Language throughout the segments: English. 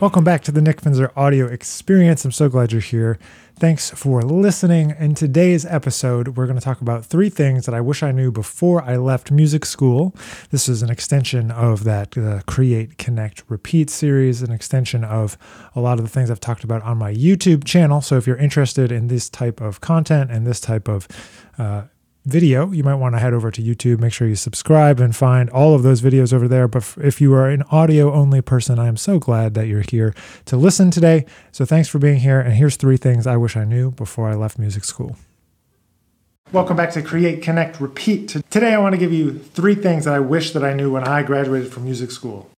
Welcome back to the Nick Finzer audio experience. I'm so glad you're here. Thanks for listening. In today's episode, we're going to talk about three things that I wish I knew before I left music school. This is an extension of that uh, Create, Connect, Repeat series, an extension of a lot of the things I've talked about on my YouTube channel. So if you're interested in this type of content and this type of uh, video, you might want to head over to YouTube. Make sure you subscribe and find all of those videos over there. But if you are an audio only person, I am so glad that you're here to listen today. So thanks for being here. And here's three things I wish I knew before I left music school. Welcome back to Create, Connect, Repeat. Today I want to give you three things that I wish that I knew when I graduated from music school.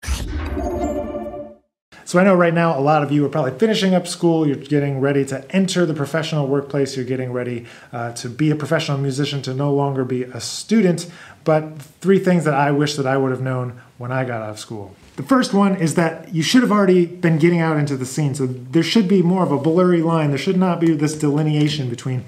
So I know right now a lot of you are probably finishing up school, you're getting ready to enter the professional workplace, you're getting ready uh, to be a professional musician, to no longer be a student. But three things that I wish that I would have known when I got out of school. The first one is that you should have already been getting out into the scene. So there should be more of a blurry line. There should not be this delineation between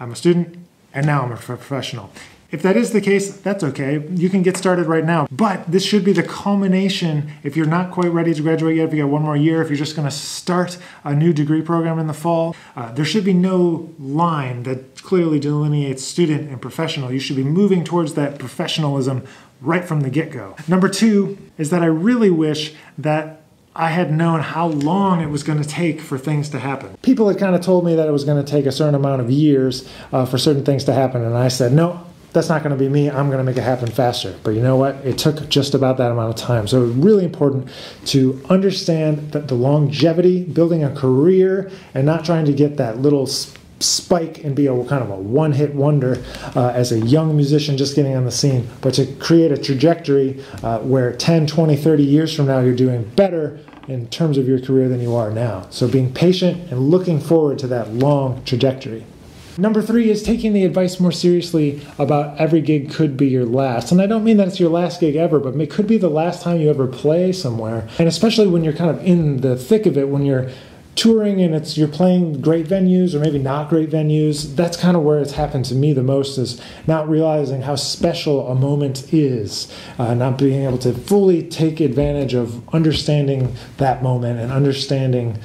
I'm a student and now I'm a professional. If that is the case, that's okay. You can get started right now. But this should be the culmination. If you're not quite ready to graduate yet, if you got one more year, if you're just going to start a new degree program in the fall, uh, there should be no line that clearly delineates student and professional. You should be moving towards that professionalism right from the get go. Number two is that I really wish that I had known how long it was going to take for things to happen. People had kind of told me that it was going to take a certain amount of years uh, for certain things to happen, and I said, no, that's not going to be me. I'm going to make it happen faster. But you know what? It took just about that amount of time. So really important to understand that the longevity, building a career, and not trying to get that little spike and be a kind of a one hit wonder uh, as a young musician just getting on the scene, but to create a trajectory uh, where 10, 20, 30 years from now you're doing better in terms of your career than you are now. So being patient and looking forward to that long trajectory. Number three is taking the advice more seriously about every gig could be your last. And I don't mean that it's your last gig ever, but it could be the last time you ever play somewhere. And especially when you're kind of in the thick of it, when you're touring and it's you're playing great venues or maybe not great venues that's kind of where it's happened to me the most is not realizing how special a moment is uh, not being able to fully take advantage of understanding that moment and understanding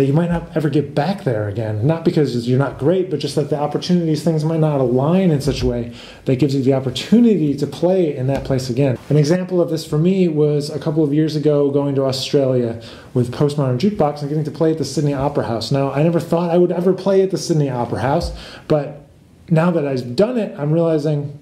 that you might not ever get back there again. Not because you're not great, but just that the opportunities, things might not align in such a way that gives you the opportunity to play in that place again. An example of this for me was a couple of years ago going to Australia with Postmodern Jukebox and getting to play at the Sydney Opera House. Now, I never thought I would ever play at the Sydney Opera House, but now that I've done it, I'm realizing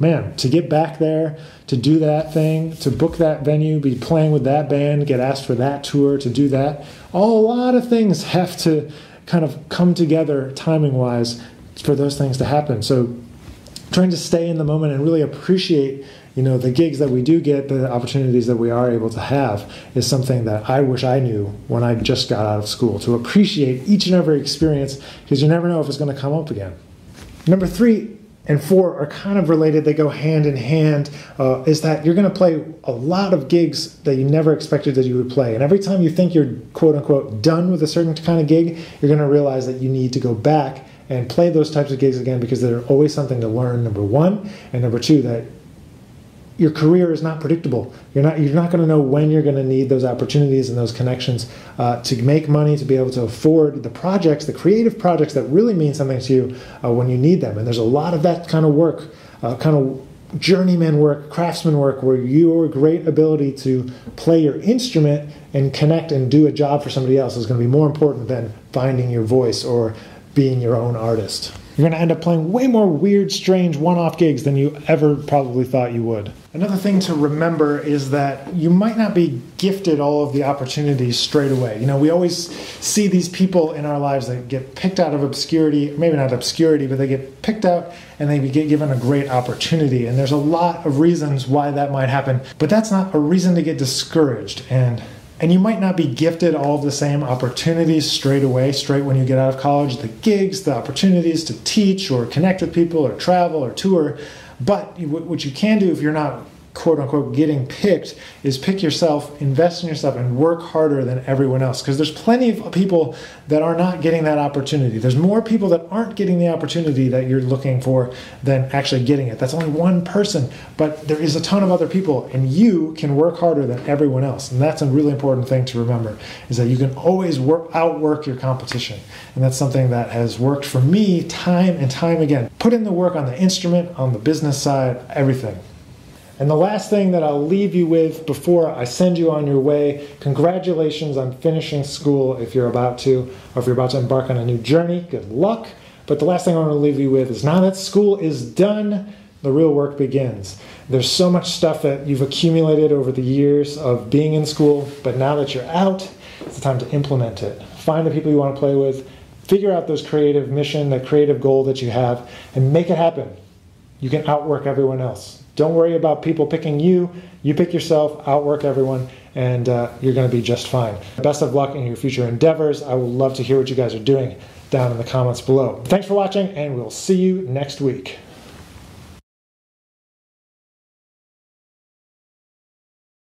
man, to get back there, to do that thing, to book that venue, be playing with that band, get asked for that tour, to do that, all a lot of things have to kind of come together timing wise for those things to happen. So trying to stay in the moment and really appreciate you know the gigs that we do get the opportunities that we are able to have is something that i wish i knew when i just got out of school to appreciate each and every experience because you never know if it's going to come up again number three and four are kind of related. They go hand in hand. Uh, is that you're going to play a lot of gigs that you never expected that you would play. And every time you think you're quote unquote done with a certain kind of gig, you're going to realize that you need to go back and play those types of gigs again because there's always something to learn, number one. And number two, that your career is not predictable. You're not you're not going to know when you're going to need those opportunities and those connections uh, to make money to be able to afford the projects, the creative projects that really mean something to you uh, when you need them. And there's a lot of that kind of work, uh, kind of journeyman work, craftsman work, where your great ability to play your instrument and connect and do a job for somebody else is going to be more important than finding your voice or being your own artist. You're going to end up playing way more weird, strange, one off gigs than you ever probably thought you would. Another thing to remember is that you might not be gifted all of the opportunities straight away. You know, we always see these people in our lives that get picked out of obscurity, maybe not obscurity, but they get picked out and they get given a great opportunity. And there's a lot of reasons why that might happen, but that's not a reason to get discouraged. And and you might not be gifted all of the same opportunities straight away, straight when you get out of college the gigs, the opportunities to teach or connect with people or travel or tour. But what you can do if you're not quote unquote getting picked is pick yourself, invest in yourself, and work harder than everyone else. Because there's plenty of people that are not getting that opportunity. There's more people that aren't getting the opportunity that you're looking for than actually getting it. That's only one person, but there is a ton of other people, and you can work harder than everyone else. And that's a really important thing to remember is that you can always work outwork your competition. And that's something that has worked for me time and time again. Put in the work on the instrument, on the business side, everything. And the last thing that I'll leave you with before I send you on your way congratulations on finishing school if you're about to, or if you're about to embark on a new journey. Good luck. But the last thing I want to leave you with is now that school is done, the real work begins. There's so much stuff that you've accumulated over the years of being in school, but now that you're out, it's the time to implement it. Find the people you want to play with, figure out those creative mission, that creative goal that you have, and make it happen. You can outwork everyone else. Don't worry about people picking you. You pick yourself, outwork everyone, and uh, you're going to be just fine. Best of luck in your future endeavors. I would love to hear what you guys are doing down in the comments below. Thanks for watching, and we'll see you next week.